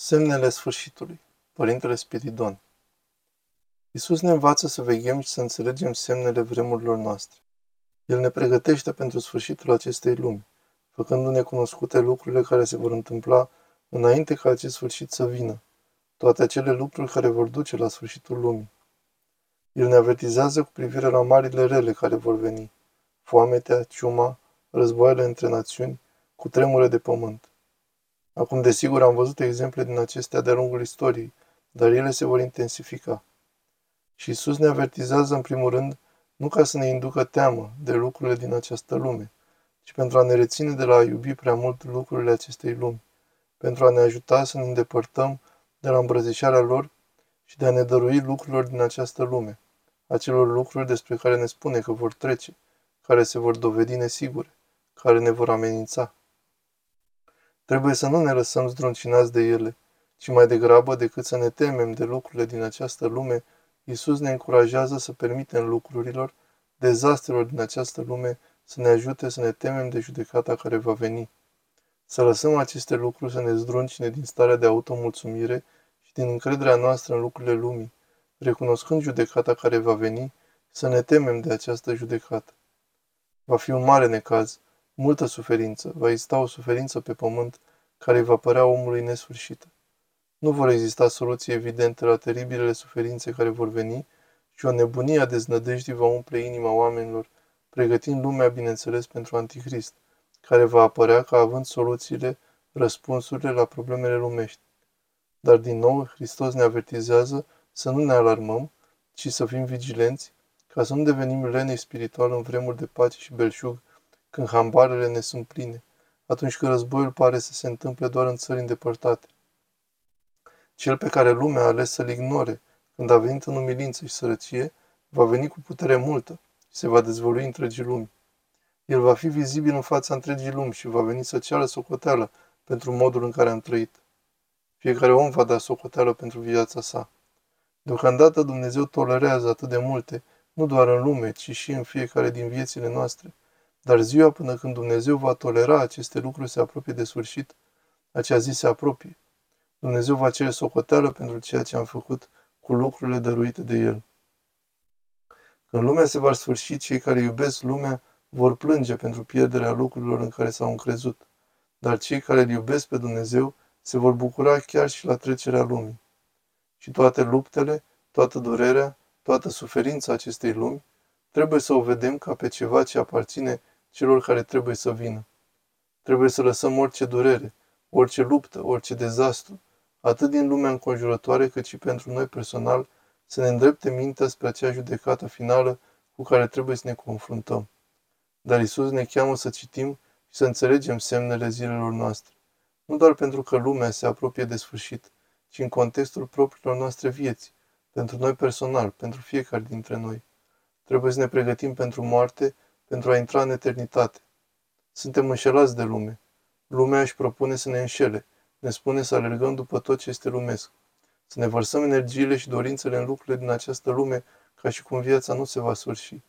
Semnele sfârșitului. Părintele Spiridon. Iisus ne învață să veghem și să înțelegem semnele vremurilor noastre. El ne pregătește pentru sfârșitul acestei lumi, făcându-ne cunoscute lucrurile care se vor întâmpla înainte ca acest sfârșit să vină, toate acele lucruri care vor duce la sfârșitul lumii. El ne avertizează cu privire la marile rele care vor veni, foametea, ciuma, războaiele între națiuni, cu tremure de pământ. Acum, desigur, am văzut exemple din acestea de-a lungul istoriei, dar ele se vor intensifica. Și Isus ne avertizează, în primul rând, nu ca să ne inducă teamă de lucrurile din această lume, ci pentru a ne reține de la a iubi prea mult lucrurile acestei lumi, pentru a ne ajuta să ne îndepărtăm de la îmbrăzișarea lor și de a ne dărui lucrurilor din această lume, acelor lucruri despre care ne spune că vor trece, care se vor dovedi nesigure, care ne vor amenința. Trebuie să nu ne lăsăm zdruncinați de ele, ci mai degrabă decât să ne temem de lucrurile din această lume, Iisus ne încurajează să permitem lucrurilor, dezastrelor din această lume, să ne ajute să ne temem de judecata care va veni. Să lăsăm aceste lucruri să ne zdruncine din starea de automulțumire și din încrederea noastră în lucrurile lumii, recunoscând judecata care va veni, să ne temem de această judecată. Va fi un mare necaz, multă suferință, va exista o suferință pe pământ care va părea omului nesfârșită. Nu vor exista soluții evidente la teribilele suferințe care vor veni și o nebunie a deznădejdii va umple inima oamenilor, pregătind lumea, bineînțeles, pentru Antichrist, care va apărea ca având soluțiile, răspunsurile la problemele lumești. Dar, din nou, Hristos ne avertizează să nu ne alarmăm, ci să fim vigilenți, ca să nu devenim lenei spiritual în vremuri de pace și belșug, când hambarele ne sunt pline, atunci când războiul pare să se întâmple doar în țări îndepărtate. Cel pe care lumea a ales să-l ignore, când a venit în umilință și sărăcie, va veni cu putere multă și se va dezvolui întregii lumi. El va fi vizibil în fața întregii lumi și va veni să ceară socoteală pentru modul în care am trăit. Fiecare om va da socoteală pentru viața sa. Deocamdată Dumnezeu tolerează atât de multe, nu doar în lume, ci și în fiecare din viețile noastre – dar ziua până când Dumnezeu va tolera aceste lucruri se apropie de sfârșit, acea zi se apropie. Dumnezeu va cere socoteală pentru ceea ce am făcut cu lucrurile dăruite de El. Când lumea se va sfârși, cei care iubesc lumea vor plânge pentru pierderea lucrurilor în care s-au încrezut, dar cei care îl iubesc pe Dumnezeu se vor bucura chiar și la trecerea lumii. Și toate luptele, toată durerea, toată suferința acestei lumi, trebuie să o vedem ca pe ceva ce aparține celor care trebuie să vină. Trebuie să lăsăm orice durere, orice luptă, orice dezastru, atât din lumea înconjurătoare cât și pentru noi personal, să ne îndrepte mintea spre acea judecată finală cu care trebuie să ne confruntăm. Dar Isus ne cheamă să citim și să înțelegem semnele zilelor noastre. Nu doar pentru că lumea se apropie de sfârșit, ci în contextul propriilor noastre vieți, pentru noi personal, pentru fiecare dintre noi. Trebuie să ne pregătim pentru moarte pentru a intra în eternitate. Suntem înșelați de lume. Lumea își propune să ne înșele, ne spune să alergăm după tot ce este lumesc, să ne vărsăm energiile și dorințele în lucrurile din această lume, ca și cum viața nu se va sfârși.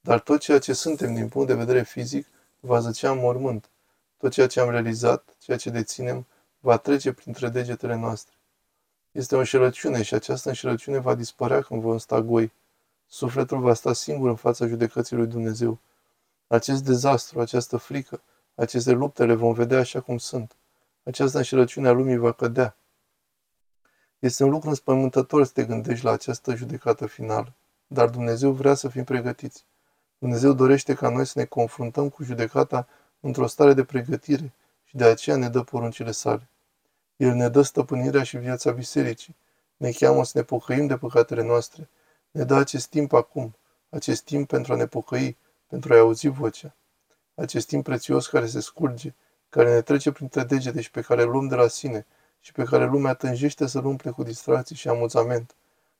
Dar tot ceea ce suntem din punct de vedere fizic va zăcea în mormânt. Tot ceea ce am realizat, ceea ce deținem, va trece printre degetele noastre. Este o înșelăciune și această înșelăciune va dispărea când vom sta goi. Sufletul va sta singur în fața judecății lui Dumnezeu. Acest dezastru, această frică, aceste lupte le vom vedea așa cum sunt. Această înșelăciune a lumii va cădea. Este un lucru înspăimântător să te gândești la această judecată finală, dar Dumnezeu vrea să fim pregătiți. Dumnezeu dorește ca noi să ne confruntăm cu judecata într-o stare de pregătire și de aceea ne dă poruncile sale. El ne dă stăpânirea și viața bisericii, ne cheamă să ne pocăim de păcatele noastre, ne dă acest timp acum, acest timp pentru a ne pocăi, pentru a-i auzi vocea. Acest timp prețios care se scurge, care ne trece printre degete și pe care îl luăm de la sine și pe care lumea tânjește să-l umple cu distracții și amuzament.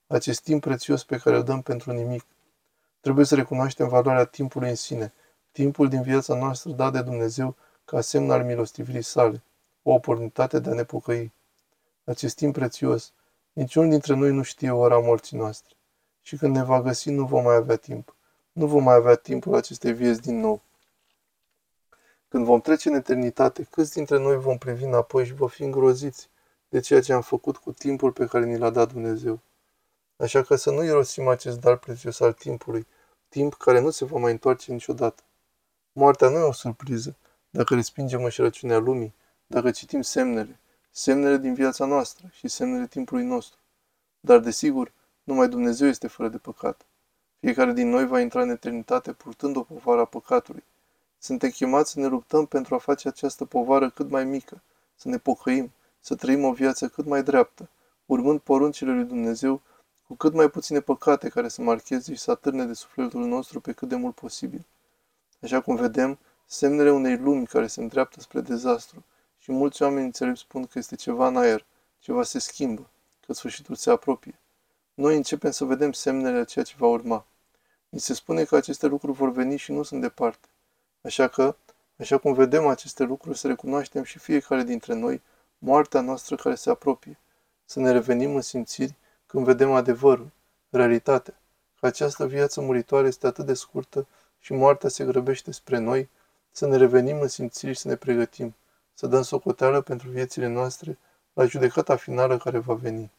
Acest timp prețios pe care îl dăm pentru nimic. Trebuie să recunoaștem valoarea timpului în sine, timpul din viața noastră dat de Dumnezeu ca semn al milostivirii sale, o oportunitate de a ne pocăi. Acest timp prețios, niciunul dintre noi nu știe ora morții noastre. Și când ne va găsi, nu vom mai avea timp. Nu vom mai avea timpul acestei vieți din nou. Când vom trece în eternitate, câți dintre noi vom privi înapoi și vom fi îngroziți de ceea ce am făcut cu timpul pe care ni l-a dat Dumnezeu. Așa că să nu irosim acest dar prețios al timpului, timp care nu se va mai întoarce niciodată. Moartea nu e o surpriză, dacă respingem mășărăciunea lumii, dacă citim semnele, semnele din viața noastră și semnele timpului nostru. Dar, desigur, numai Dumnezeu este fără de păcat. Fiecare din noi va intra în eternitate purtând o povară a păcatului. Suntem chemați să ne luptăm pentru a face această povară cât mai mică, să ne pocăim, să trăim o viață cât mai dreaptă, urmând poruncile lui Dumnezeu cu cât mai puține păcate care să marcheze și să atârne de sufletul nostru pe cât de mult posibil. Așa cum vedem, semnele unei lumi care se îndreaptă spre dezastru și mulți oameni înțelepți spun că este ceva în aer, ceva se schimbă, că sfârșitul se apropie. Noi începem să vedem semnele a ceea ce va urma. Ni se spune că aceste lucruri vor veni și nu sunt departe. Așa că, așa cum vedem aceste lucruri, să recunoaștem și fiecare dintre noi moartea noastră care se apropie. Să ne revenim în simțiri când vedem adevărul, realitatea, că această viață muritoare este atât de scurtă și moartea se grăbește spre noi, să ne revenim în simțiri și să ne pregătim, să dăm socoteală pentru viețile noastre la judecata finală care va veni.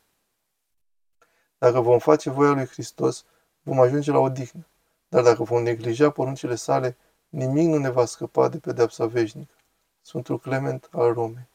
Dacă vom face voia lui Hristos, vom ajunge la odihnă, dar dacă vom neglija poruncile sale, nimic nu ne va scăpa de pedeapsa veșnică. Sfântul Clement al Romei